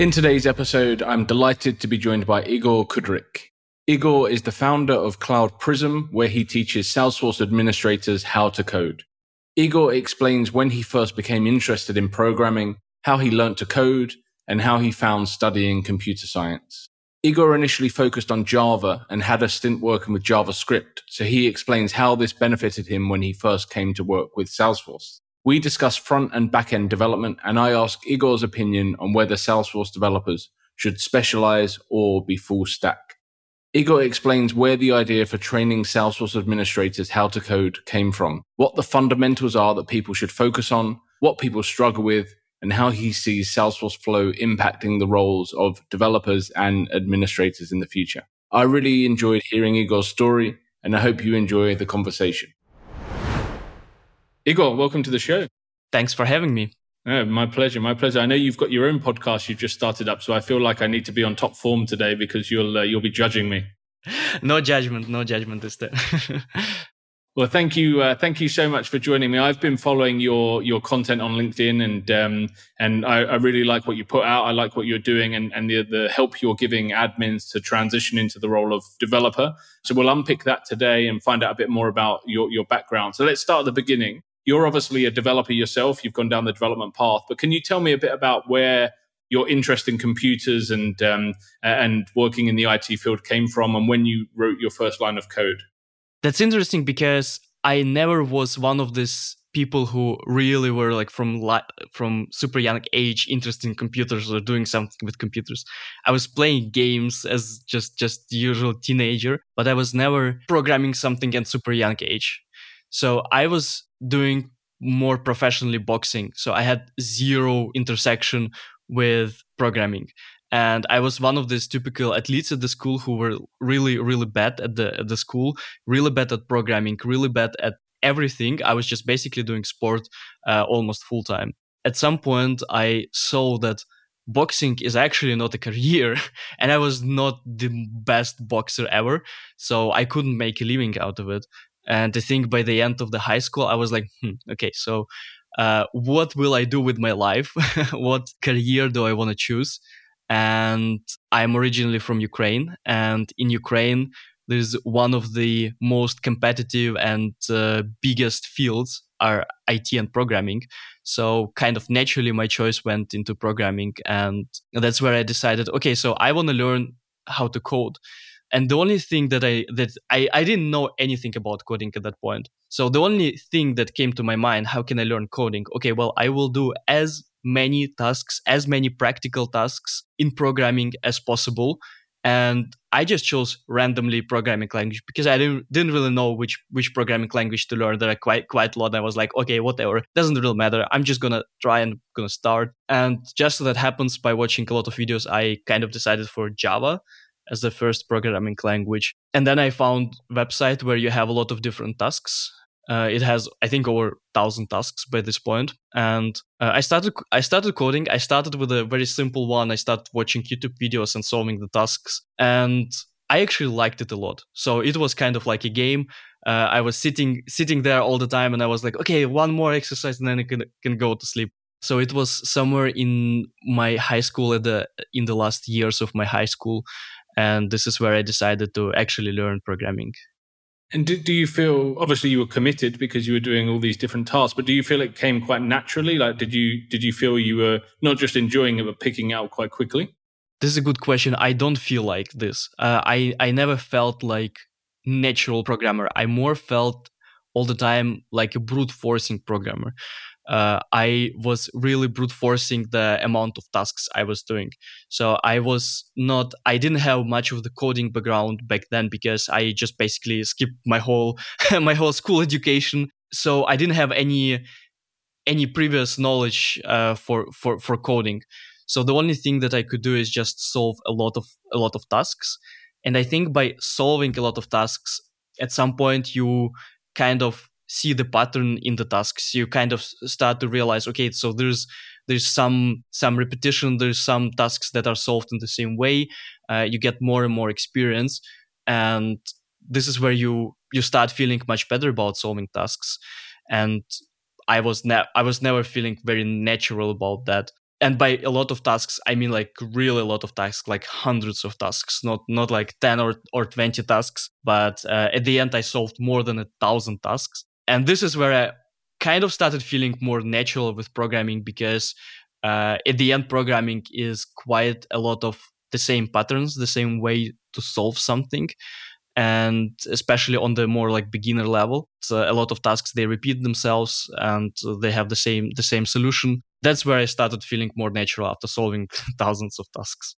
In today's episode, I'm delighted to be joined by Igor Kudryk. Igor is the founder of Cloud Prism, where he teaches Salesforce administrators how to code. Igor explains when he first became interested in programming, how he learnt to code, and how he found studying computer science. Igor initially focused on Java and had a stint working with JavaScript, so he explains how this benefited him when he first came to work with Salesforce. We discuss front and back end development, and I ask Igor's opinion on whether Salesforce developers should specialize or be full stack. Igor explains where the idea for training Salesforce administrators how to code came from, what the fundamentals are that people should focus on, what people struggle with, and how he sees Salesforce Flow impacting the roles of developers and administrators in the future. I really enjoyed hearing Igor's story, and I hope you enjoy the conversation. Igor, welcome to the show. Thanks for having me. Oh, my pleasure. My pleasure. I know you've got your own podcast you've just started up, so I feel like I need to be on top form today because you'll uh, you'll be judging me. No judgment, no judgment this time. well, thank you, uh, thank you so much for joining me. I've been following your your content on LinkedIn, and um, and I, I, really like what you put out. I like what you're doing, and and the the help you're giving admins to transition into the role of developer. So we'll unpick that today and find out a bit more about your your background. So let's start at the beginning you're obviously a developer yourself. You've gone down the development path, but can you tell me a bit about where your interest in computers and um, and working in the IT field came from, and when you wrote your first line of code? That's interesting because I never was one of these people who really were like from li- from super young age interested in computers or doing something with computers. I was playing games as just just usual teenager, but I was never programming something at super young age. So I was doing more professionally boxing. So I had zero intersection with programming. And I was one of these typical athletes at the school who were really, really bad at the at the school, really bad at programming, really bad at everything. I was just basically doing sport uh, almost full time. At some point, I saw that boxing is actually not a career and i was not the best boxer ever so i couldn't make a living out of it and I think by the end of the high school, I was like, hmm, okay, so uh, what will I do with my life? what career do I want to choose? And I'm originally from Ukraine. And in Ukraine, there's one of the most competitive and uh, biggest fields are IT and programming. So kind of naturally, my choice went into programming. And that's where I decided, okay, so I want to learn how to code and the only thing that i that I, I didn't know anything about coding at that point. So the only thing that came to my mind how can i learn coding? Okay well i will do as many tasks as many practical tasks in programming as possible. And i just chose randomly programming language because i didn't didn't really know which which programming language to learn. There are quite quite a lot. I was like okay whatever. Doesn't really matter. I'm just gonna try and gonna start. And just so that happens by watching a lot of videos i kind of decided for java as the first programming language. And then I found website where you have a lot of different tasks. Uh, it has, I think, over thousand tasks by this point. And uh, I started, I started coding. I started with a very simple one. I started watching YouTube videos and solving the tasks, and I actually liked it a lot. So it was kind of like a game. Uh, I was sitting, sitting there all the time, and I was like, okay, one more exercise, and then I can can go to sleep. So it was somewhere in my high school at the in the last years of my high school and this is where I decided to actually learn programming. And do, do you feel obviously you were committed because you were doing all these different tasks, but do you feel it came quite naturally? Like did you did you feel you were not just enjoying it but picking out quite quickly? This is a good question. I don't feel like this. Uh, I I never felt like natural programmer. I more felt all the time like a brute forcing programmer uh, I was really brute forcing the amount of tasks I was doing. So I was not, I didn't have much of the coding background back then because I just basically skipped my whole, my whole school education. So I didn't have any, any previous knowledge uh, for, for, for coding. So the only thing that I could do is just solve a lot of, a lot of tasks. And I think by solving a lot of tasks, at some point you kind of see the pattern in the tasks you kind of start to realize okay so there's there's some some repetition there's some tasks that are solved in the same way uh, you get more and more experience and this is where you you start feeling much better about solving tasks and i was ne- i was never feeling very natural about that and by a lot of tasks i mean like really a lot of tasks like hundreds of tasks not not like 10 or, or 20 tasks but uh, at the end i solved more than a thousand tasks and this is where i kind of started feeling more natural with programming because uh, at the end programming is quite a lot of the same patterns the same way to solve something and especially on the more like beginner level. A lot of tasks they repeat themselves and they have the same the same solution. That's where i started feeling more natural after solving thousands of tasks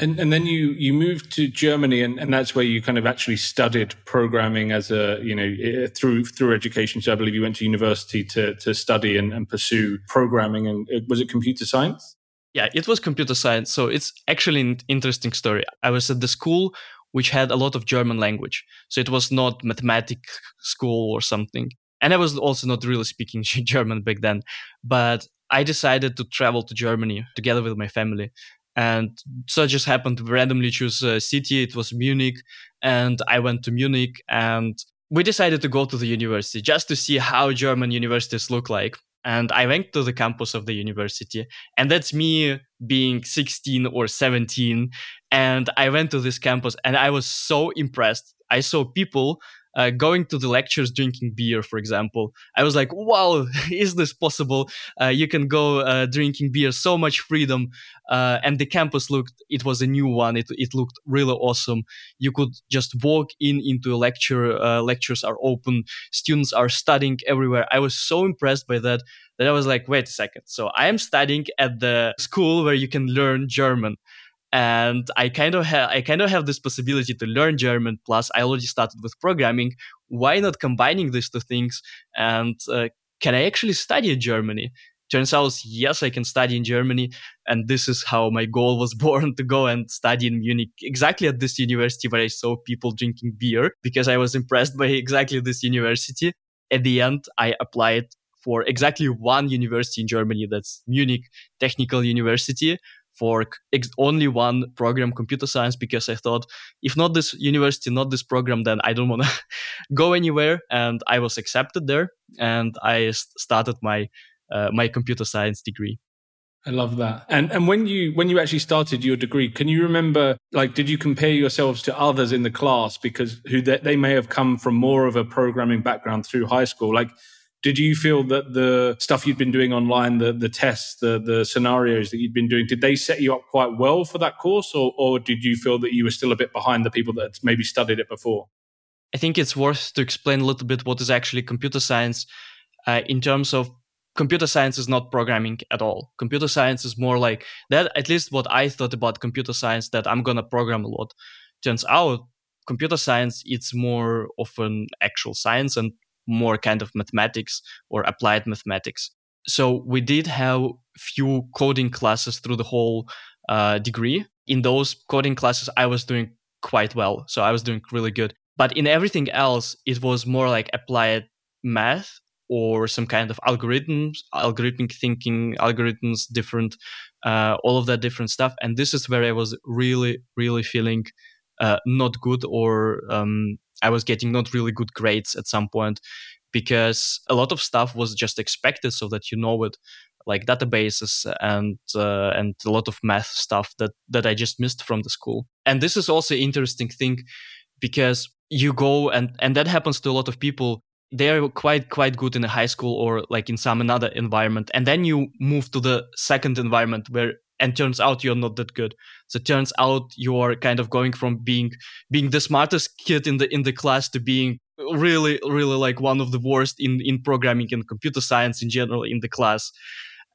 and, and then you you moved to Germany, and, and that's where you kind of actually studied programming as a you know eh, through through education. So I believe you went to university to to study and, and pursue programming. And was it computer science? Yeah, it was computer science. So it's actually an interesting story. I was at the school which had a lot of German language. So it was not mathematic school or something. And I was also not really speaking German back then. But I decided to travel to Germany together with my family. And so I just happened to randomly choose a city. It was Munich. And I went to Munich and we decided to go to the university just to see how German universities look like. And I went to the campus of the university. And that's me being 16 or 17. And I went to this campus and I was so impressed. I saw people uh, going to the lectures drinking beer, for example. I was like, wow, is this possible? Uh, you can go uh, drinking beer, so much freedom. Uh, and the campus looked, it was a new one. It, it looked really awesome. You could just walk in into a lecture. Uh, lectures are open. Students are studying everywhere. I was so impressed by that that I was like, wait a second. So I am studying at the school where you can learn German and I kind of have I kind of have this possibility to learn German. Plus, I already started with programming. Why not combining these two things? And uh, can I actually study in Germany? Turns out, yes, I can study in Germany, and this is how my goal was born to go and study in Munich, exactly at this university where I saw people drinking beer because I was impressed by exactly this university. At the end, I applied for exactly one university in Germany, that's Munich Technical University, for ex- only one program, computer science, because I thought if not this university, not this program, then I don't want to go anywhere. And I was accepted there, and I started my uh, my computer science degree. I love that. And and when you when you actually started your degree, can you remember like did you compare yourselves to others in the class because who they, they may have come from more of a programming background through high school? Like did you feel that the stuff you'd been doing online, the the tests, the the scenarios that you'd been doing, did they set you up quite well for that course, or or did you feel that you were still a bit behind the people that maybe studied it before? I think it's worth to explain a little bit what is actually computer science uh, in terms of computer science is not programming at all. Computer science is more like that, at least what I thought about computer science, that I'm going to program a lot. Turns out computer science, it's more of an actual science and more kind of mathematics or applied mathematics. So we did have few coding classes through the whole uh, degree. In those coding classes, I was doing quite well. So I was doing really good. But in everything else, it was more like applied math or some kind of algorithms, algorithmic thinking, algorithms, different, uh, all of that different stuff. And this is where I was really, really feeling uh, not good or um, I was getting not really good grades at some point because a lot of stuff was just expected so that you know it like databases and uh, and a lot of math stuff that that I just missed from the school. And this is also interesting thing because you go and and that happens to a lot of people they're quite quite good in a high school or like in some another environment and then you move to the second environment where and turns out you're not that good. So it turns out you're kind of going from being being the smartest kid in the in the class to being really really like one of the worst in in programming and computer science in general in the class.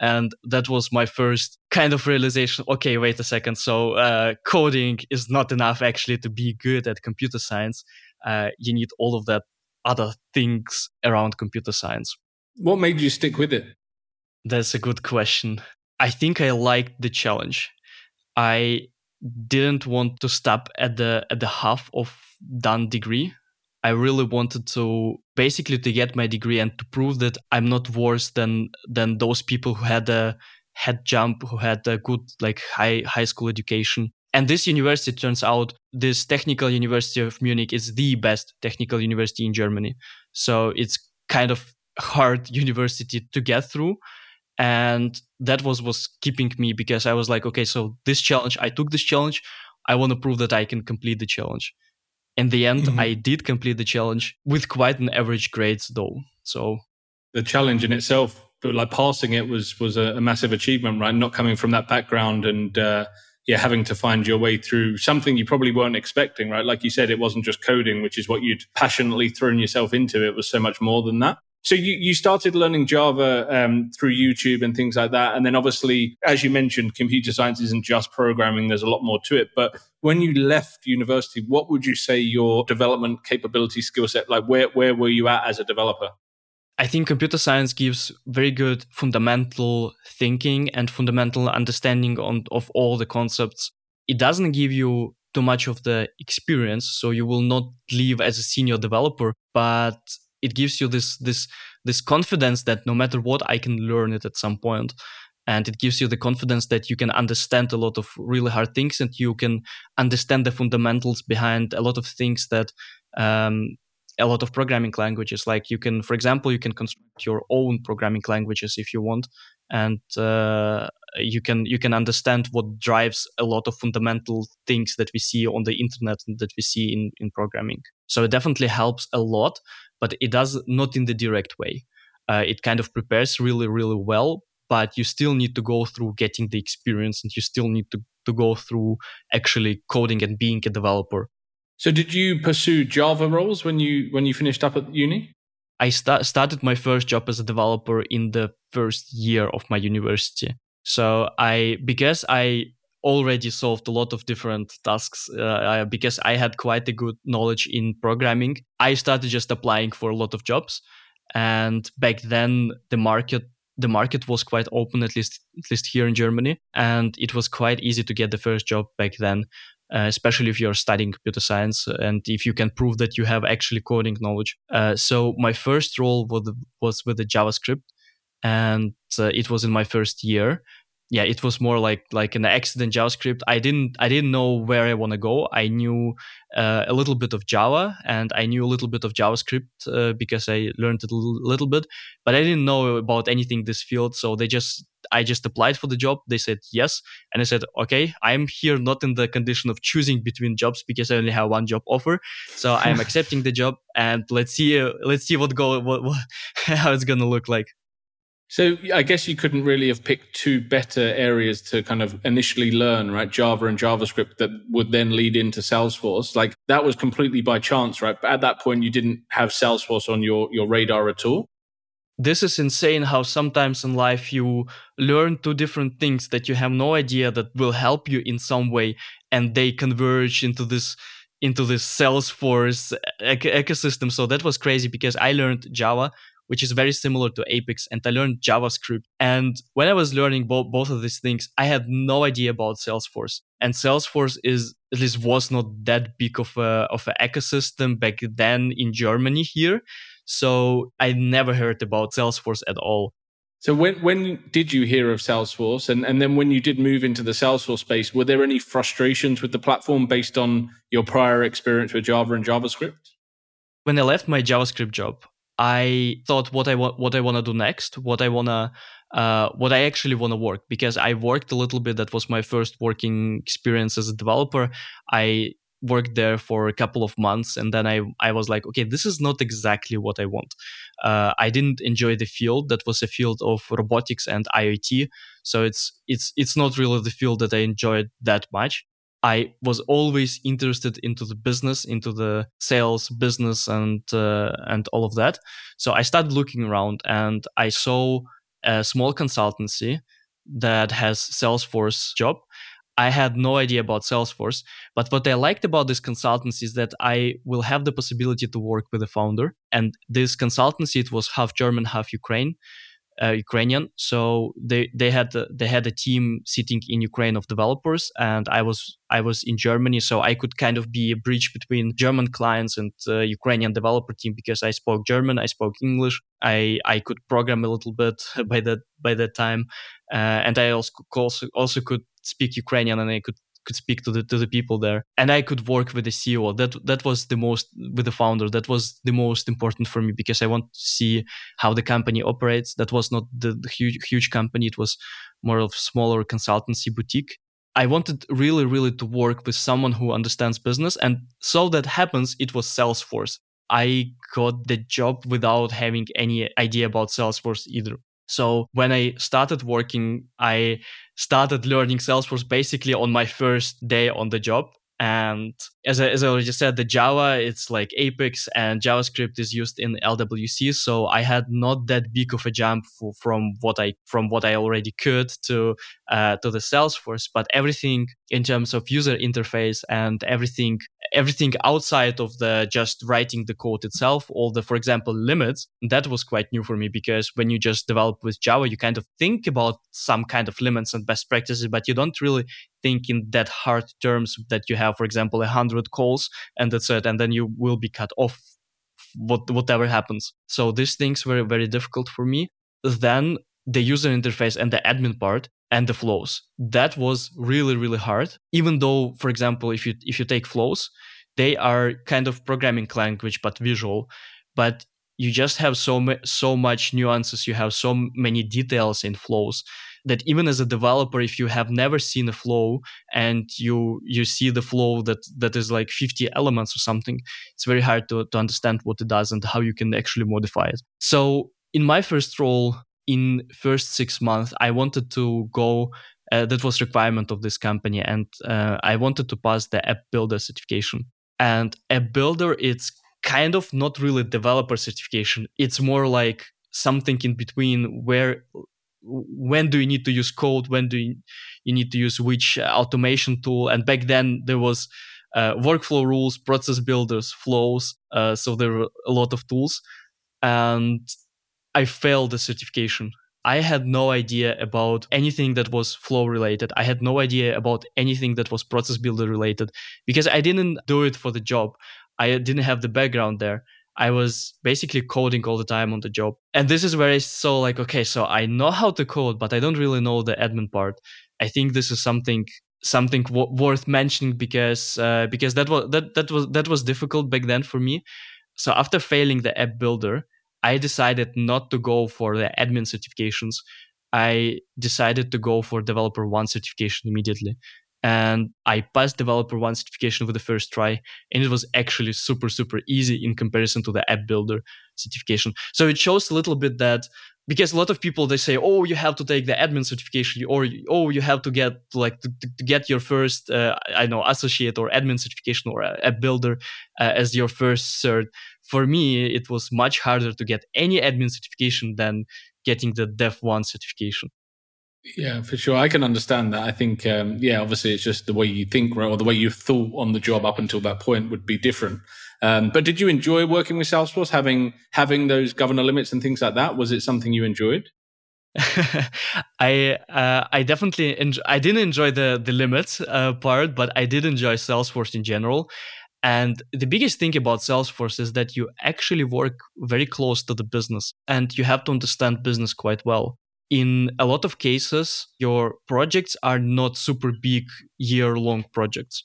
And that was my first kind of realization okay wait a second. So uh, coding is not enough actually to be good at computer science. Uh, you need all of that other things around computer science. What made you stick with it? That's a good question I think I liked the challenge. I didn't want to stop at the at the half of done degree. I really wanted to basically to get my degree and to prove that I'm not worse than than those people who had a head jump, who had a good like high high school education. And this university turns out this technical university of Munich is the best technical university in Germany. So it's kind of hard university to get through and that was was keeping me because I was like, okay, so this challenge, I took this challenge. I want to prove that I can complete the challenge. In the end, mm-hmm. I did complete the challenge with quite an average grades, though. So the challenge in itself, but like passing it, was was a, a massive achievement, right? Not coming from that background and. Uh, yeah, having to find your way through something you probably weren't expecting, right? Like you said, it wasn't just coding, which is what you'd passionately thrown yourself into. It was so much more than that. So you, you started learning Java um, through YouTube and things like that. And then obviously, as you mentioned, computer science isn't just programming. There's a lot more to it. But when you left university, what would you say your development capability skill set, like where, where were you at as a developer? I think computer science gives very good fundamental thinking and fundamental understanding on, of all the concepts. It doesn't give you too much of the experience, so you will not leave as a senior developer, but it gives you this this this confidence that no matter what, I can learn it at some. And it gives you the confidence that you can understand a lot of really hard things and you can understand the fundamentals behind a lot of things that um, a lot of programming languages. Like you can, for example, you can construct your own programming languages if you want, and uh, you can you can understand what drives a lot of fundamental things that we see on the internet and that we see in in programming. So it definitely helps a lot, but it does not in the direct way. Uh, it kind of prepares really really well, but you still need to go through getting the experience, and you still need to to go through actually coding and being a developer so did you pursue Java roles when you when you finished up at uni? I st- started my first job as a developer in the first year of my university. So I because I already solved a lot of different tasks uh, because I had quite a good knowledge in programming. I started just applying for a lot of jobs, and back then the market the market was quite open at least at least here in Germany, and it was quite easy to get the first job back then uh, especially if you're studying computer science and if you can prove that you have actually coding knowledge. Uh, so my first role was, was with the JavaScript, and uh, it was in my first year yeah, it was more like like an accident JavaScript. I didn't I didn't know where I want to go. I knew uh, a little bit of Java and I knew a little bit of JavaScript uh, because I learned it a little bit, but I didn't know about anything this field. So they just I just applied for the job. They said yes, and I said okay. I'm here not in the condition of choosing between jobs because I only have one job offer. So I'm accepting the job, and let's see uh, let's see what go what, what how it's gonna look like. So I guess you couldn't really have picked two better areas to kind of initially learn, right? Java and JavaScript that would then lead into Salesforce. Like that was completely by chance, right? But at that point, you didn't have Salesforce on your, your radar at all. This is insane how sometimes in life you learn two different things that you have no idea that will help you in some way and they converge into this into this Salesforce ecosystem. So that was crazy because I learned Java which is very similar to Apex, and I learned JavaScript. And when I was learning both both of these things, I had no idea about Salesforce. And Salesforce is at least was not that big of a of an ecosystem back then in Germany here. So I never heard about Salesforce at all. So when when did you hear of Salesforce? And and then when you did move into the Salesforce space, were there any frustrations with the platform based on your prior experience with Java and JavaScript? When I left my JavaScript job, I thought what I want, what I want to do next, what I wanna, uh, what I actually want to work because I worked a little bit. That was my first working experience as a developer. I worked there for a couple of months, and then I I was like, okay, this is not exactly what I want. Uh, I didn't enjoy the field. That was a field of robotics and IoT, so it's it's it's not really the field that I enjoyed that much. I was always interested into the business, into the sales business, and uh, and all of that. So I started looking around, and I saw a small consultancy that has Salesforce job. I had no idea about Salesforce, but what I liked about this consultancy is that I will have the possibility to work with the founder. And this consultancy, it was half German, half Ukraine uh, Ukrainian. So they they had they had a team sitting in Ukraine of developers, and I was I was in Germany, so I could kind of be a bridge between German clients and uh, Ukrainian developer team because I spoke German, I spoke English, I I could program a little bit by that by that time, uh, and I also also also could speak Ukrainian and I could could speak to the to the people there and i could work with the ceo that that was the most with the founder that was the most important for me because i want to see how the company operates that was not the, the huge huge company it was more of smaller consultancy boutique I wanted really, really to work with someone who understands business. And so that happens, it was Salesforce. I got the job without having any idea about Salesforce either. So when I started working, I started learning Salesforce basically on my first day on the job. And as I, as I already said, the Java, it's like Apex and JavaScript is used in LWC. So I had not that big of a jump for, from what I from what I already could to uh, to the Salesforce. But everything in terms of user interface and everything everything outside of the just writing the code itself, all the for example limits, that was quite new for me because when you just develop with Java, you kind of think about some kind of limits and best practices, but you don't really think in that hard terms that you have, for example, a hundred calls and that's it, and then you will be cut off what whatever happens. So these things were very difficult for me. Then the user interface and the admin part and the flows. That was really really hard. Even though, for example, if you if you take flows, they are kind of programming language but visual, but you just have so so much nuances. You have so many details in flows that even as a developer if you have never seen a flow and you you see the flow that that is like 50 elements or something it's very hard to, to understand what it does and how you can actually modify it. So in my first role in first six months i wanted to go uh, that was requirement of this company and uh, i wanted to pass the app builder certification. And app builder it's kind of not really developer certification. It's more like something in between where when do you need to use code? When do you, you need to use which uh, automation tool? And back then there was uh, workflow rules process builders flows uh, so there were a lot of tools. And i failed the certification. I had no idea about anything that was flow related. I had no idea about anything that was process builder related because i didn't do it for the job. I didn't have the background there I was basically coding all the time on the job. And this is where I saw like, okay, so I know how to code, but I don't really know the admin part. I think this is something something w- worth mentioning because uh, because that was that that was that was difficult back then for me. So after failing the app builder, I decided not to go for the admin certifications. I decided to go for developer one certification immediately and I passed developer one certification with the first try, and it was actually super super easy in comparison to the app builder certification. So it shows a little bit that because a lot of people they say, oh, you have to take the admin certification, or oh, you have to get like to, to get your first uh, I know associate or admin certification or app builder uh, as your first cert. For me, it was much harder to get any admin certification than getting the dev one certification. Yeah, for sure. I can understand that. I think, um, yeah, obviously it's just the way you think, right? Or the way you thought on the job up until that point would be different. Um, but did you enjoy working with Salesforce, having having those governor limits and things like that? Was it something you enjoyed? I uh, I definitely enjoy, I didn't enjoy the the limits uh, part, but I did enjoy Salesforce in general. And the biggest thing about Salesforce is that you actually work very close to the business, and you have to understand business quite well in a lot of cases, your projects are not super big year long projects.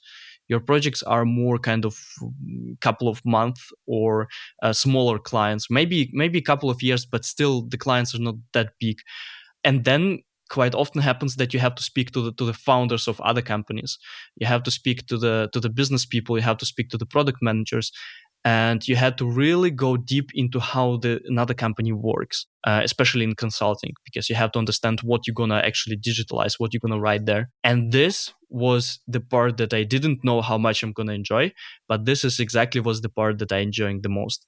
Your projects are more kind of mm, couple of months or uh, smaller clients, maybe maybe a couple of years, but still the clients are not that big. And then quite often happens that you have to speak to the to the founders of other companies. You have to speak to the to the business people. You have to speak to the product managers, and you had to really go deep into how the another company works uh, especially in consulting because you have to understand what you're gonna actually digitalize what you're gonna write there. And this was the part that i didn't know how much i'm gonna enjoy but this is exactly was the part that i enjoying the most.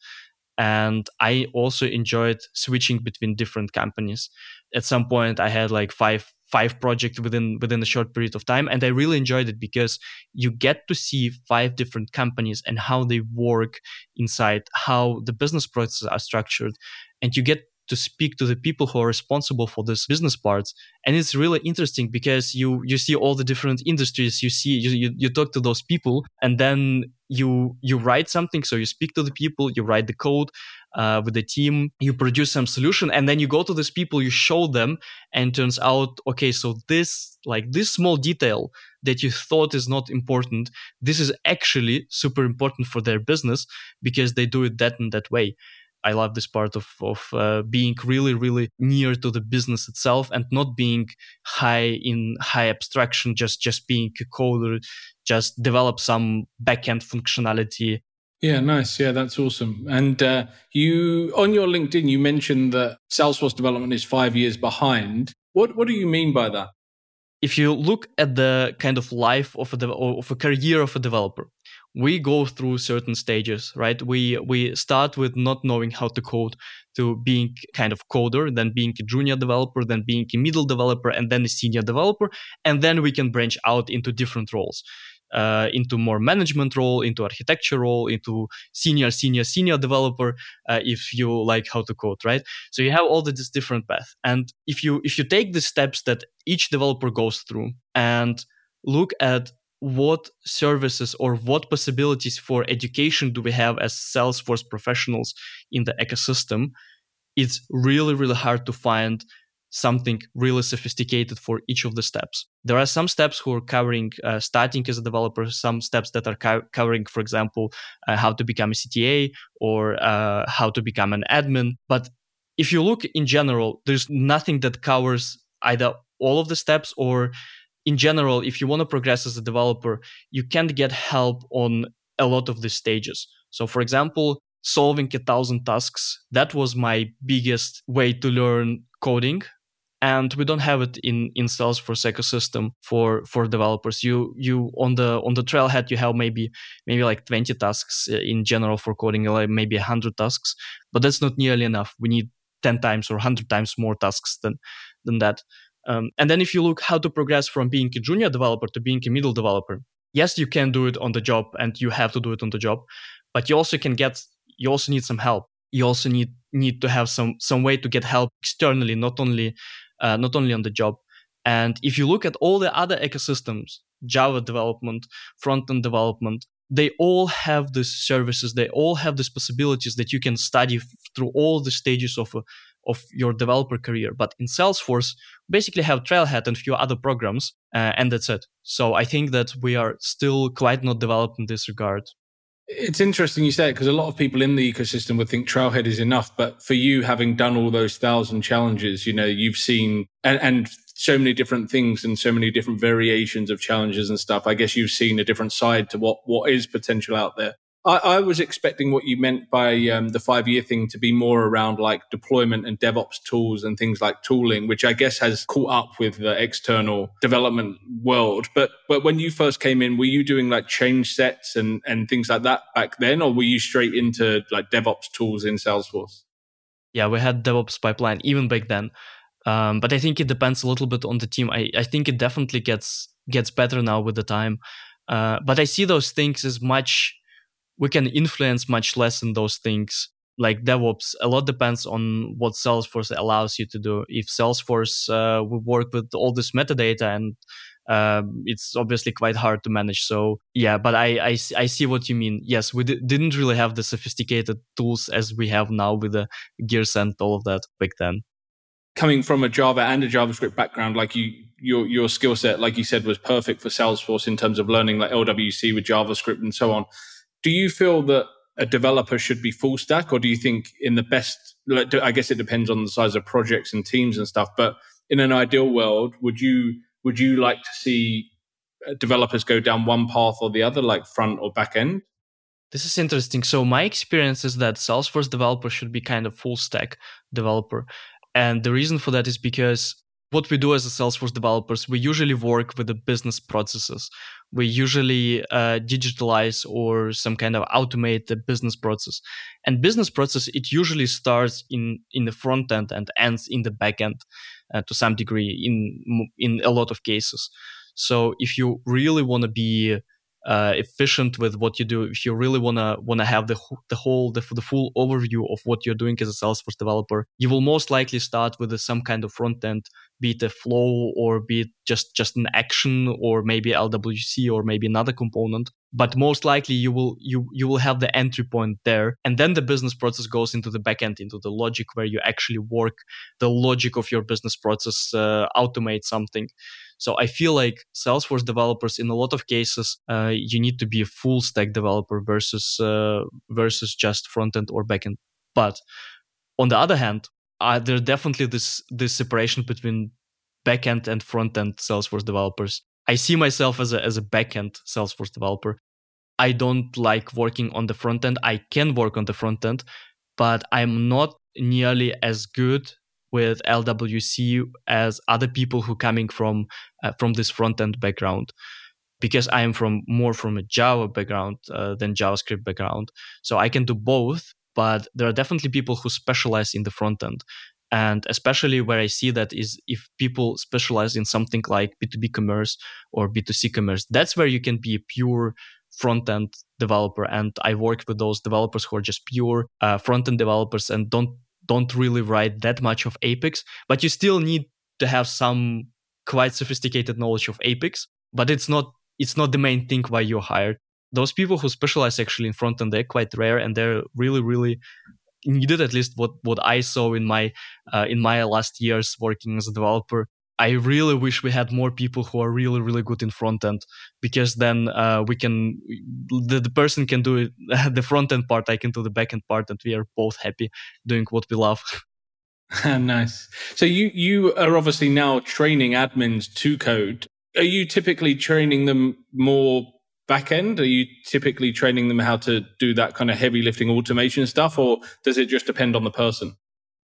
And i also enjoyed switching between different companies. At some point i had like five five projects within within a short period of time. And i really enjoyed it because you get to see five different companies and how they work inside how the business processes are structured. And you get to speak to the people who are responsible for this business parts. And it's really interesting because you you see all the different industries. You see you, you, you talk to those people and then you you write something. So you speak to the people you write the code uh, with the team you produce some solution and then you go to these people you show them and turns out okay so this like this small detail that you thought is not important this is actually super important for their business because they do it that and that way I love this part of of uh, being really really near to the business itself and not being high in high abstraction, just just being a coder, just develop some backend functionality. Yeah, nice. Yeah, that's awesome. And uh, you on your LinkedIn, you mentioned that Salesforce development is five years behind. What what do you mean by that? If you look at the kind of life of a de- of a career of a developer, we go through certain stages right we we start with not knowing how to code to being kind of coder then being a junior developer then being a middle developer and then a senior developer and then we can branch out into different roles uh, into more management role into architecture role into senior senior senior developer uh, if you like how to code right? So you have all this different path and if you if you take the steps that each developer goes through and look at what services or what possibilities for education do we have as Salesforce professionals in the ecosystem, it's really, really hard to find something really sophisticated for each of the steps. There are some steps who are covering uh, starting as a developer, some steps that are co- covering, for example, uh, how to become a CTA or uh, how to become an admin. But if you look in general, there's nothing that covers either all of the steps or in general, if you want to progress as a developer, you can't get help on a lot of the stages. So, for example, solving a thousand tasks, that was my biggest way to learn coding. And we don't have it in, in Salesforce ecosystem for, for developers. You you on the on the trailhead you have maybe maybe like 20 tasks uh, in general for coding, like maybe 100 tasks, but that's not nearly enough. We need 10 times or 100 times more tasks than than that. Um, and then if you look how to progress from being a junior developer to being a middle developer, yes, you can do it on the job and you have to do it on the job, but you also can get, you also need some help. You also need need to have some some way to get help externally, not only uh, not only on the job. And if you look at all the other ecosystems, Java development, front end development, they all have these services. They all have these possibilities that you can study through all the stages of a, of your developer career. But in Salesforce, basically have Trailhead and a few other programs, uh, and that's it. So I think that we are still quite not developed in this regard. It's interesting you say it because a lot of people in the ecosystem would think Trailhead is enough, but for you, having done all those thousand challenges, you know, you've seen and, and so many different things and so many different variations of challenges and stuff. I guess you've seen a different side to what what is potential out there. I, I was expecting what you meant by um, the five year thing to be more around like deployment and DevOps tools and things like tooling, which I guess has caught up with the external development world. But but when you first came in, were you doing like change sets and and things like that back then, or were you straight into like DevOps tools in Salesforce? Yeah, we had DevOps pipeline even back then. Um, but I think it depends a little bit on the team. I, I think it definitely gets gets better now with the time. Uh, but I see those things as much we can influence much less in those things like DevOps, a lot depends on what Salesforce allows you to do. If Salesforce uh, work with all this metadata and um, it's obviously quite hard to manage. So yeah, but I, I, I see what you mean. Yes, we d- didn't really have the sophisticated tools as we have now with the gears and all of that back then. Coming from a Java and a JavaScript background, like you, your your skill set, like you said, was perfect for Salesforce in terms of learning like LWC with JavaScript and so on do you feel that a developer should be full stack, or do you think in the best? I guess it depends on the size of projects and teams and stuff. But in an ideal world, would you would you like to see uh, developers go down one path or the other, like front or back end? This is interesting. So my experience is that Salesforce developer should be kind of full stack developer, and the reason for that is because what we do as a Salesforce developers, we usually work with the business processes. We usually uh, digitalize or some kind of automate the business process. And business process, it usually starts in in the front end and ends in the back end uh, to some degree in in a lot of cases. So if you really want to be uh, efficient with what you do, if you really wanna wanna have the the whole the, the full overview of what you're doing as a Salesforce developer, you will most likely start with some kind of front end, be it a flow or be it just just an action or maybe LWC or maybe another component. But most likely you will you you will have the entry point there, and then the business process goes into the backend, into the logic where you actually work the logic of your business process, uh, automate something. So I feel like Salesforce developers, in a lot of cases, uh, you need to be a full stack developer versus uh, versus just front end or backend. But on the other hand, uh, there's definitely this this separation between backend and front end Salesforce developers. I see myself as a as a backend Salesforce developer. I don't like working on the front end. I can work on the front end, but I'm not nearly as good with LWC as other people who coming from uh, from this front end background because I am from more from a Java background uh, than JavaScript background. So I can do both, but there are definitely people who specialize in the front end. And especially where I see that is if people specialize in something like B2B commerce or B2C commerce, that's where you can be a pure front end developer. And I work with those developers who are just pure uh, front end developers and don't don't really write that much of Apex, but you still need to have some quite sophisticated knowledge of Apex. But it's not it's not the main thing why you're hired. Those people who specialize actually in front end they're quite rare and they're really really needed. At least what what I saw in my uh, in my last years working as a developer. I really wish we had more people who are really, really good in front end because then uh, we can, the, the person can do it, the front end part, I can do the back end part, and we are both happy doing what we love. nice. So you you are obviously now training admins to code. Are you typically training them more back end? Are you typically training them how to do that kind of heavy lifting automation stuff, or does it just depend on the person?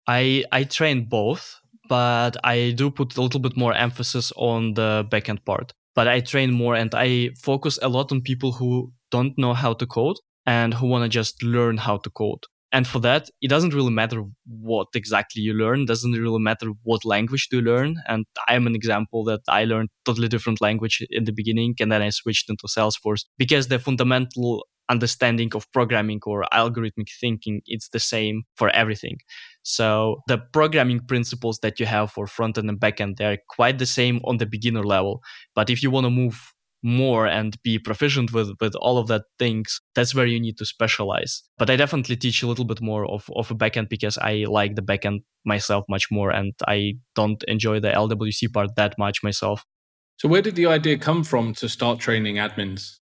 I I train both but I do put a little bit more emphasis on the backend part. But I train more and I focus a lot on people who don't know how to code and who want to just learn how to code. And for that, it doesn't really matter what exactly you learn. It doesn't really matter what language you learn. And I'm an example that I learned totally different language in the beginning and then I switched into Salesforce because the fundamental understanding of programming or algorithmic thinking it's the same for everything. So the programming principles that you have for front end and back end they're quite the same on the beginner level. But if you want to move more and be proficient with with all of that things that's where you need to specialize. But i definitely teach a little bit more of, of a backend because i like the backend myself much more and i don't enjoy the lwc part that much myself. So where did the idea come from to start training admins?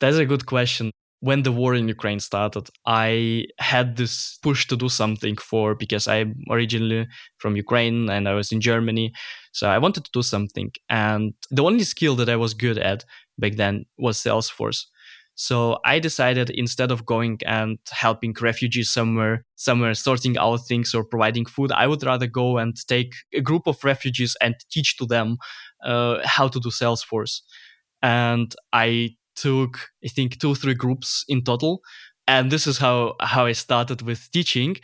That's a good question when the war in Ukraine started, I had this push to do something for because I'm originally from Ukraine and I was in Germany. So I wanted to do something. And the only skill that I was good at back then was Salesforce. So I decided instead of going and helping refugees somewhere, somewhere sorting out things or providing food, I would rather go and take a group of refugees and teach to them uh, how to do Salesforce. And I took I think two or three groups in total, and this is how how I started with teaching.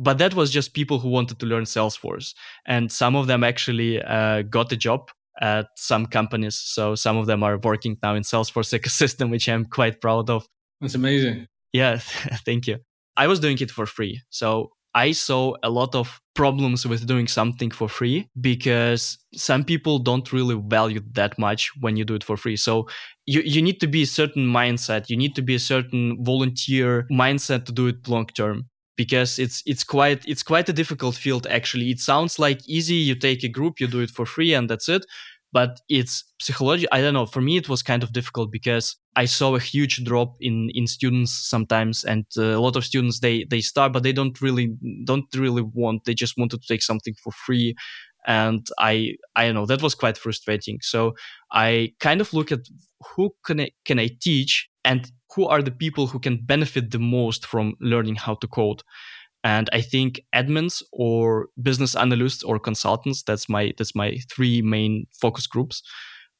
But that was just people who wanted to learn Salesforce, and some of them actually uh, got a job at some companies. So some of them are working now in Salesforce ecosystem, which I'm quite proud of. That's amazing. Yeah, thank you. I was doing it for free. So I saw a lot of problems with doing something for free because some people don't really value that much when you do it for free. So you, you need to be a certain mindset. You need to be a certain volunteer mindset to do it long term because it's it's quite it's quite a difficult field actually. It sounds like easy. You take a group, you do it for free, and that's it but it's psychology i don't know for me it was kind of difficult because i saw a huge drop in in students sometimes and uh, a lot of students they they start but they don't really don't really want they just wanted to take something for free. And i i don't know that was quite frustrating. So i kind of look at who can i can i teach and who are the people who can benefit the most from learning how to code and i think admins or business analysts or consultants that's my that's my three main focus groups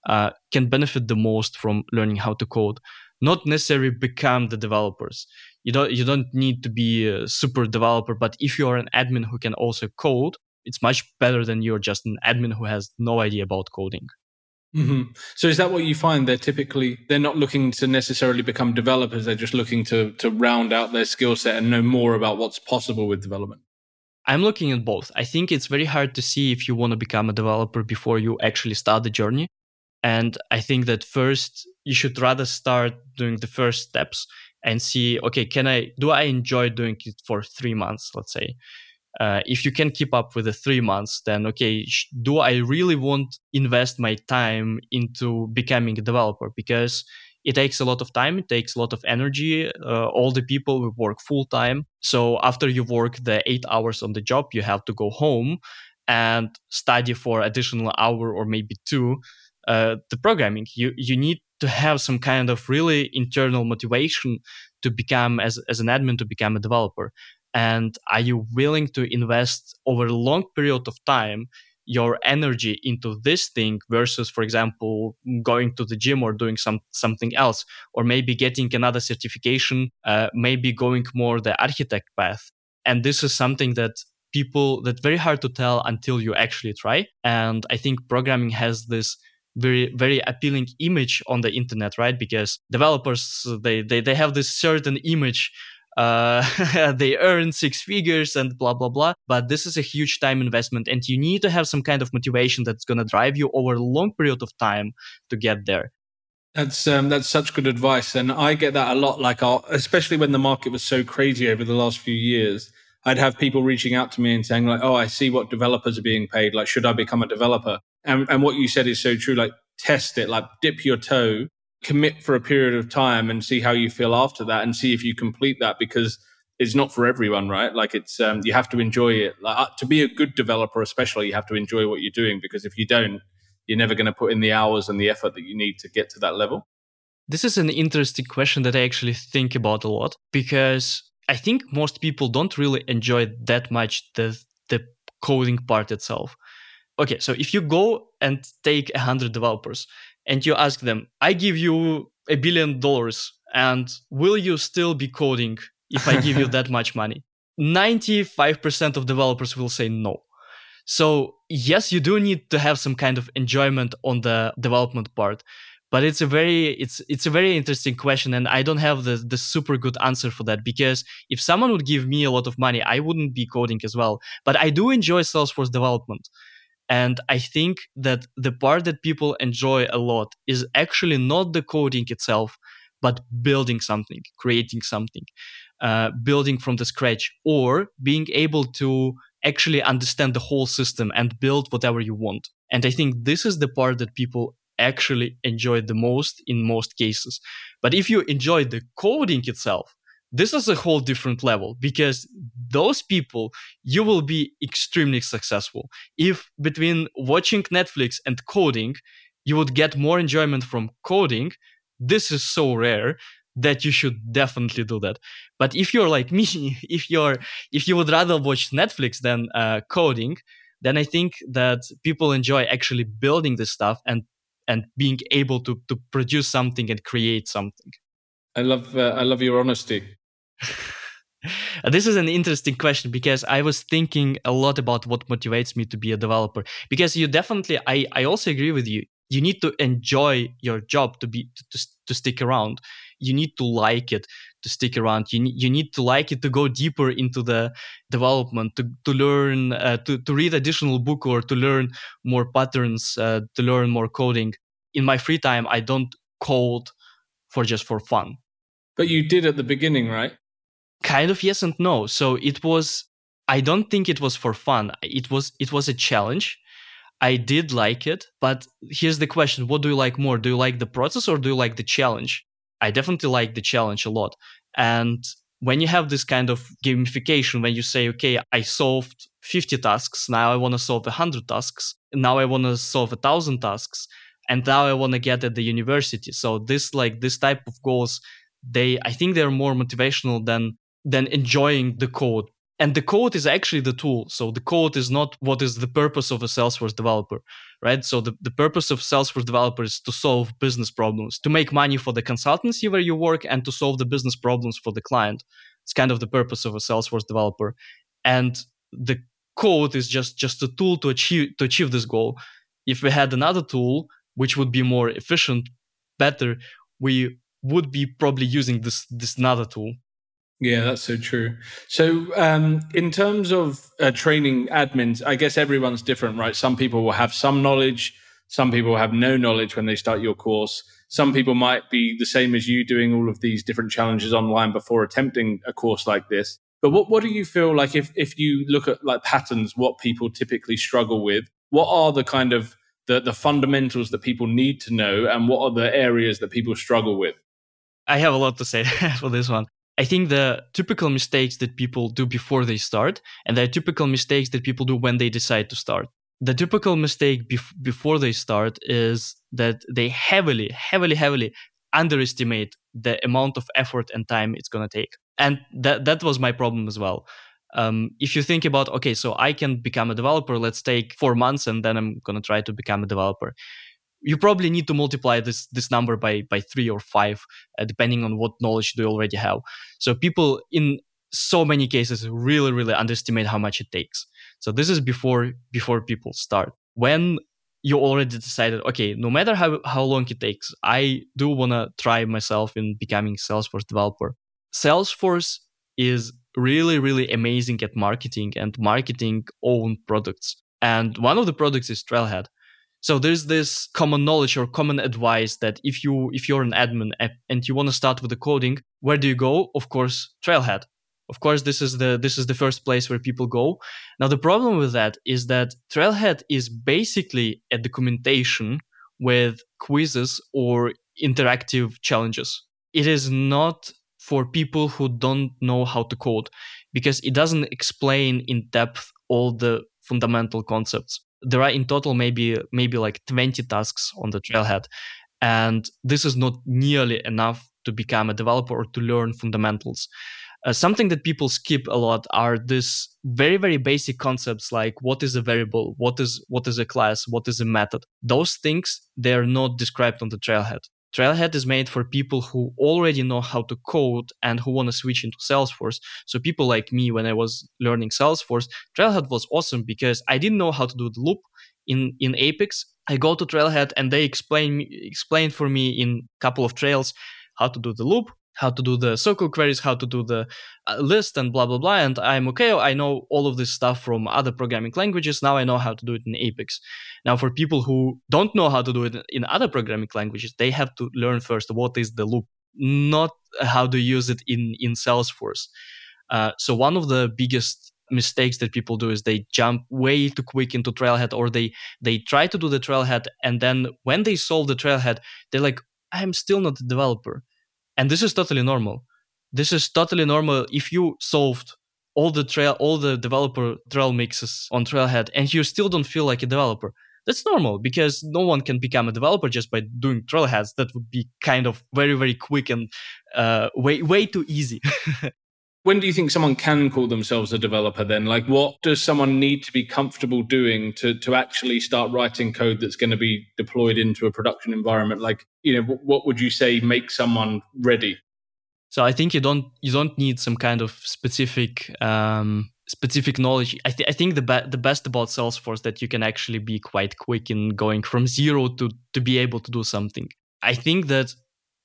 uh, can benefit the most from learning how to code. Not necessarily become the developers. You don't you don't need to be a super developer but if you are an admin who can also code it's much better than you're just an admin who has no idea about coding Mm-hmm. So is that what you find? They're typically they're not looking to necessarily become developers. They're just looking to to round out their skill set and know more about what's possible with development. I'm looking at both. I think it's very hard to see if you want to become a developer before you actually start the journey. And I think that first you should rather start doing the first steps and see, okay, can I, do I enjoy doing it for three months, let's say? Uh, if you can keep up with the three months, then okay, sh- do I really want invest my time into becoming a developer? Because it takes a lot of time, it takes a lot of energy. Uh, all the people work full time. So after you work the eight hours on the job, you have to go home and study for additional hour or maybe two uh, the programming. You you need to have some kind of really internal motivation to become as as an admin to become a developer and are you willing to invest over a long period of time your energy into this thing versus for example going to the gym or doing some something else? Or maybe getting another certification uh, maybe going more the architect path. And this is something that people that very hard to tell until you actually try. And i think programming has this very very appealing image on the internet right? Because developers they they, they have this certain image uh, they earn six figures and blah blah blah. But this is a huge time investment and you need to have some kind of motivation that's going to drive you over a long period of time to get there. That's um, that's such good advice and i get that a lot like I'll, especially when the market was so crazy over the last few years i'd have people reaching out to me and saying like oh i see what developers are being paid like should i become a developer? And, and what you said is so true like test it like dip your toe commit for a period of time and see how you feel after that and see if you complete that because it's not for everyone right? Like it's um, you have to enjoy it. Like uh, to be a good developer especially you have to enjoy what you're doing because if you don't you're never going to put in the hours and the effort that you need to get to that level. This is an interesting question that i actually think about a lot because i think most people don't really enjoy that much the the coding part itself. Okay so if you go and take 100 developers and you ask them, I give you a billion dollars, and will you still be coding if I give you that much money? 95% of developers will say no. So, yes, you do need to have some kind of enjoyment on the development part, but it's a very it's it's a very interesting question and I don't have the the super good answer for that because if someone would give me a lot of money, I wouldn't be coding as well. But I do enjoy Salesforce development. And I think that the part that people enjoy a lot is actually not the coding itself, but building something, creating something, uh, building from the scratch, or being able to actually understand the whole system and build whatever you want. And I think this is the part that people actually enjoy the most in most cases. But if you enjoy the coding itself, this is a whole different level because those people you will be extremely successful. If between watching netflix and coding you would get more enjoyment from coding this is so rare that you should definitely do that. But if you're like me if you're if you would rather watch netflix than uh, coding then i think that people enjoy actually building this stuff and and being able to to produce something and create something. I love uh, I love your honesty. this is an interesting question because I was thinking a lot about what motivates me to be a developer. Because you definitely, I, I also agree with you. You need to enjoy your job to be to, to stick around. You need to like it to stick around. You you need to like it to go deeper into the development, to to learn, uh, to to read additional book or to learn more patterns, uh, to learn more coding. In my free time, I don't code for just for fun. But you did at the beginning, right? Kind of yes and no. So it was i don't think it was for fun. It was it was a challenge. I did like it but here's the question. What do you like more? Do you like the process or do you like the challenge? I definitely like the challenge a lot. And when you have this kind of gamification when you say okay i solved 50 tasks. Now i want to solve 100 tasks. Now i want to solve a 1000 tasks. And now i want to get at the university. So this like this type of goals they i think they're more motivational than than enjoying the code. And the code is actually the tool. So the code is not what is the purpose of a Salesforce developer, right? So the, the purpose of Salesforce developer is to solve business problems, to make money for the consultancy where you work and to solve the business problems for the client. It's kind of the purpose of a Salesforce developer. And the code is just just a tool to achieve to achieve this goal. If we had another tool which would be more efficient, better, we would be probably using this this another tool. Yeah, that's so true. So, um, in terms of uh, training admins, I guess everyone's different, right? Some people will have some knowledge, some people have no knowledge when they start your course. Some people might be the same as you doing all of these different challenges online before attempting a course like this. But what, what do you feel like if, if you look at like patterns, what people typically struggle with? What are the kind of the, the fundamentals that people need to know and what are the areas that people struggle with? I have a lot to say for this one. I think the typical mistakes that people do before they start and the typical mistakes that people do when they decide to start. The typical mistake bef- before they start is that they heavily, heavily, heavily underestimate the amount of effort and time it's going to take. And that, that was my problem as well. Um, if you think about, okay, so I can become a developer, let's take four months and then I'm going to try to become a developer you probably need to multiply this this number by by three or five uh, depending on what knowledge they already have. So people in so many cases really really underestimate how much it takes. So this is before before people start. When you already decided okay no matter how, how long it takes i do want to try myself in becoming salesforce developer. Salesforce is really really amazing at marketing and marketing own products. And one of the products is trailhead so there's this common knowledge or common advice that if you if you're an admin and you want to start with the coding, where do you go? Of course, Trailhead. Of course, this is the this is the first place where people go. Now the problem with that is that Trailhead is basically a documentation with quizzes or interactive challenges. It is not for people who don't know how to code because it doesn't explain in depth all the fundamental concepts there are in total maybe maybe like 20 tasks on the trailhead and this is not nearly enough to become a developer or to learn fundamentals. Uh, something that people skip a lot are this very very basic concepts like what is a variable what is what is a class what is a method. Those things they're not described on the trailhead Trailhead is made for people who already know how to code and who want to switch into Salesforce. So people like me, when I was learning Salesforce, Trailhead was awesome because I didn't know how to do the loop in in Apex. I go to Trailhead and they explain explain for me in a couple of trails how to do the loop how to do the SQL queries, how to do the uh, list, and blah blah blah. And I'm okay. I know all of this stuff from other programming languages. Now I know how to do it in Apex. Now, for people who don't know how to do it in other programming languages, they have to learn first what is the loop, not how to use it in in Salesforce. Uh, so one of the biggest mistakes that people do is they jump way too quick into trailhead or they they try to do the trailhead and then when they solve the trailhead they're like i'm still not a developer and this is totally normal. This is totally normal if you solved all the trail all the developer trail mixes on trailhead and you still don't feel like a developer. That's normal because no one can become a developer just by doing trailheads. That would be kind of very very quick and uh, way way too easy when do you think someone can call themselves a developer then? Like what does someone need to be comfortable doing to to actually start writing code that's going to be deployed into a production environment? Like you know what would you say makes someone ready? So i think you don't you don't need some kind of specific um specific knowledge. I, th- I think the, be- the best about salesforce that you can actually be quite quick in going from zero to to be able to do something. I think that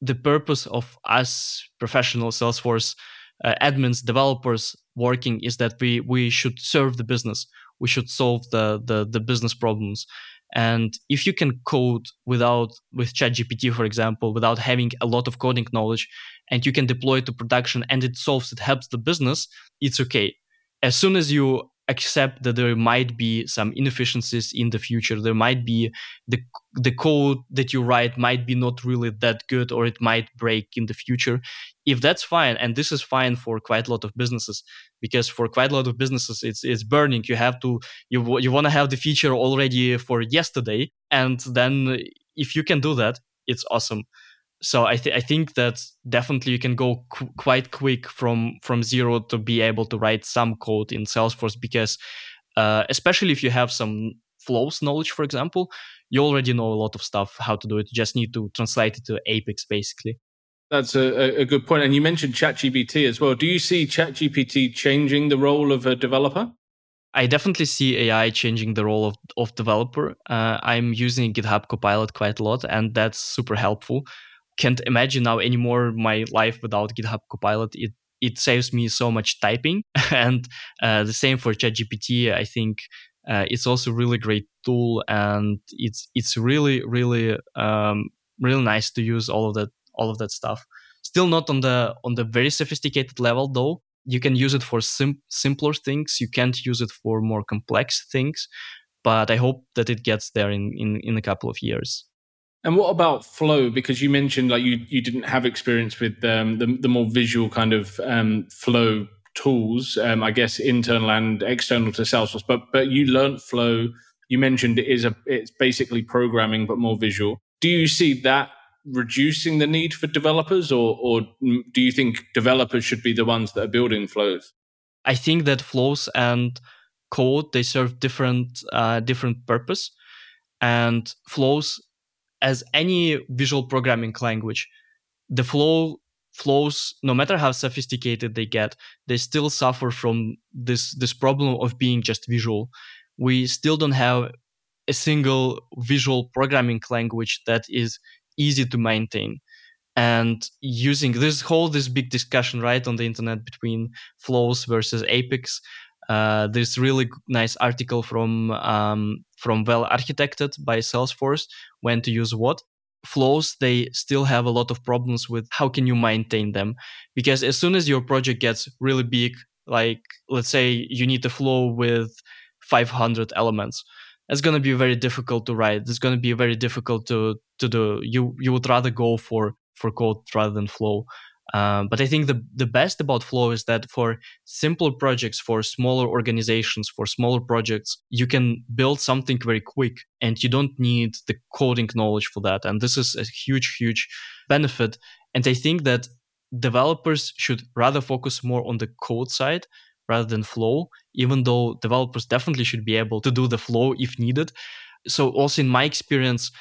the purpose of us professional salesforce uh, admins, developers working is that we we should serve the business. We should solve the the, the business problems. And if you can code without with ChatGPT, for example, without having a lot of coding knowledge, and you can deploy it to production and it solves, it helps the business, it's okay. As soon as you accept that there might be some inefficiencies in the future. There might be the the code that you write might be not really that good or it might break in the future. If that's fine and this is fine for quite a lot of businesses because for quite a lot of businesses it's it's burning. You have to you you want to have the feature already for yesterday and then if you can do that it's awesome so I, th- I think that definitely you can go qu- quite quick from from zero to be able to write some code in salesforce because uh, especially if you have some flows knowledge for example you already know a lot of stuff how to do it. You just need to translate it to apex basically. That's a, a good point. And you mentioned chatgpt as well. Do you see chatgpt changing the role of a developer? I definitely see AI changing the role of, of developer. Uh, I'm using GitHub Copilot quite a lot, and that's super helpful. Can't imagine now anymore my life without GitHub Copilot. It it saves me so much typing, and uh, the same for ChatGPT. I think uh, it's also really great tool, and it's it's really really um, really nice to use all of that all of that stuff. Still not on the on the very sophisticated level though you can use it for sim- simpler things you can't use it for more complex things but i hope that it gets there in, in, in a couple of years and what about flow? Because you mentioned like you, you didn't have experience with um, the, the more visual kind of um, flow tools um, i guess internal and external to salesforce but but you learned flow. You mentioned it is a it's basically programming but more visual. Do you see that reducing the need for developers, or, or do you think developers should be the ones that are building flows? I think that flows and code they serve different uh, different purpose, and flows as any visual programming language, the flow flows no matter how sophisticated they get they still suffer from this this problem of being just visual. We still don't have a single visual programming language that is easy to maintain. And using this whole this big discussion right on the internet between flows versus apex uh, this really nice article from um, from well architected by salesforce when to use what flows they still have a lot of problems with how can you maintain them because as soon as your project gets really big like let's say you need a flow with 500 elements it's going to be very difficult to write. It's going to be very difficult to to do. You you would rather go for for code rather than flow. Um, but I think the the best about Flow is that for simple projects, for smaller organizations, for smaller projects, you can build something very quick, and you don't need the coding knowledge for that. And this is a huge, huge benefit. And I think that developers should rather focus more on the code side rather than flow, even though developers definitely should be able to do the flow if needed. So also in my experience,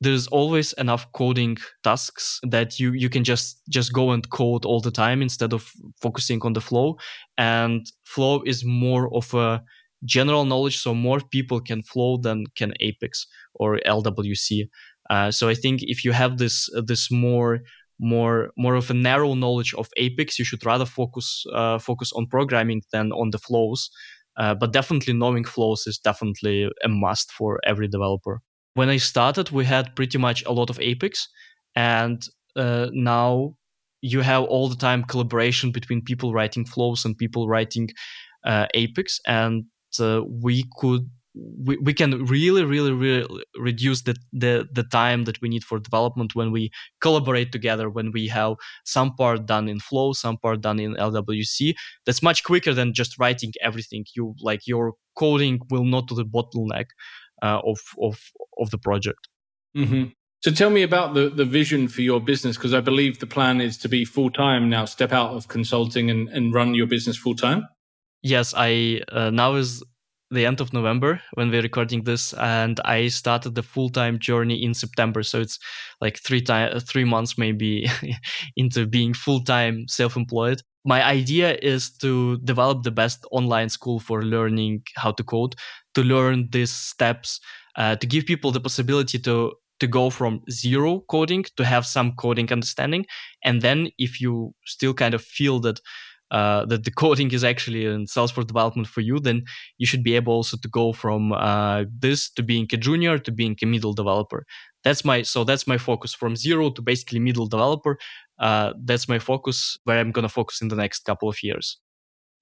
there's always enough coding tasks that you you can just just go and code all the time instead of focusing on the flow and flow is more of a general knowledge so more people can flow than can apex or lwc uh, so i think if you have this this more more more of a narrow knowledge of Apex, you should rather focus uh, focus on programming than on the flows. Uh, but definitely knowing flows is definitely a must for every developer. When I started, we had pretty much a lot of Apex, and uh, now you have all the time collaboration between people writing flows and people writing uh, Apex, and uh, we could we, we can really really really reduce the, the the time that we need for development when we collaborate together when we have some part done in flow some part done in lwc that's much quicker than just writing everything. You like your coding will not to the bottleneck uh, of of of the project mm-hmm. so tell me about the the vision for your business because i believe the plan is to be full-time now step out of consulting and, and run your business full-time yes i uh, now is the end of November when we're recording this, and I started the full time journey in September. So it's like three time, three months maybe into being full time self employed. My idea is to develop the best online school for learning how to code, to learn these steps, uh, to give people the possibility to to go from zero coding to have some coding understanding, and then if you still kind of feel that uh, that the coding is actually in Salesforce development for you, then you should be able also to go from uh, this to being a junior to being a middle developer. That's my so that's my focus from zero to basically middle developer. Uh, that's my focus where I'm going to focus in the next couple of years.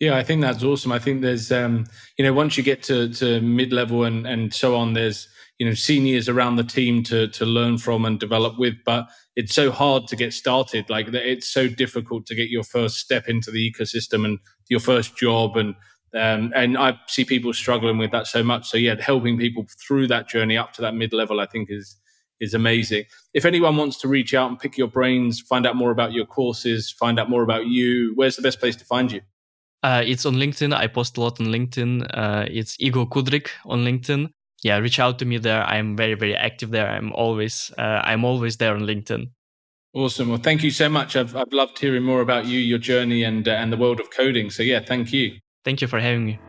Yeah, I think that's awesome. I think there's, um, you know, once you get to, to mid level and, and so on, there's, you know, seniors around the team to, to learn from and develop with. But it's so hard to get started. Like it's so difficult to get your first step into the ecosystem and your first job. And, um, and I see people struggling with that so much. So yeah, helping people through that journey up to that mid level, I think is, is amazing. If anyone wants to reach out and pick your brains, find out more about your courses, find out more about you, where's the best place to find you? Uh, it's on LinkedIn. I post a lot on LinkedIn. Uh, it's Igor Kudryk on LinkedIn. Yeah, reach out to me there. I'm very, very active there. I'm always, uh, I'm always there on LinkedIn. Awesome. Well, thank you so much. I've, I've loved hearing more about you, your journey, and uh, and the world of coding. So yeah, thank you. Thank you for having me.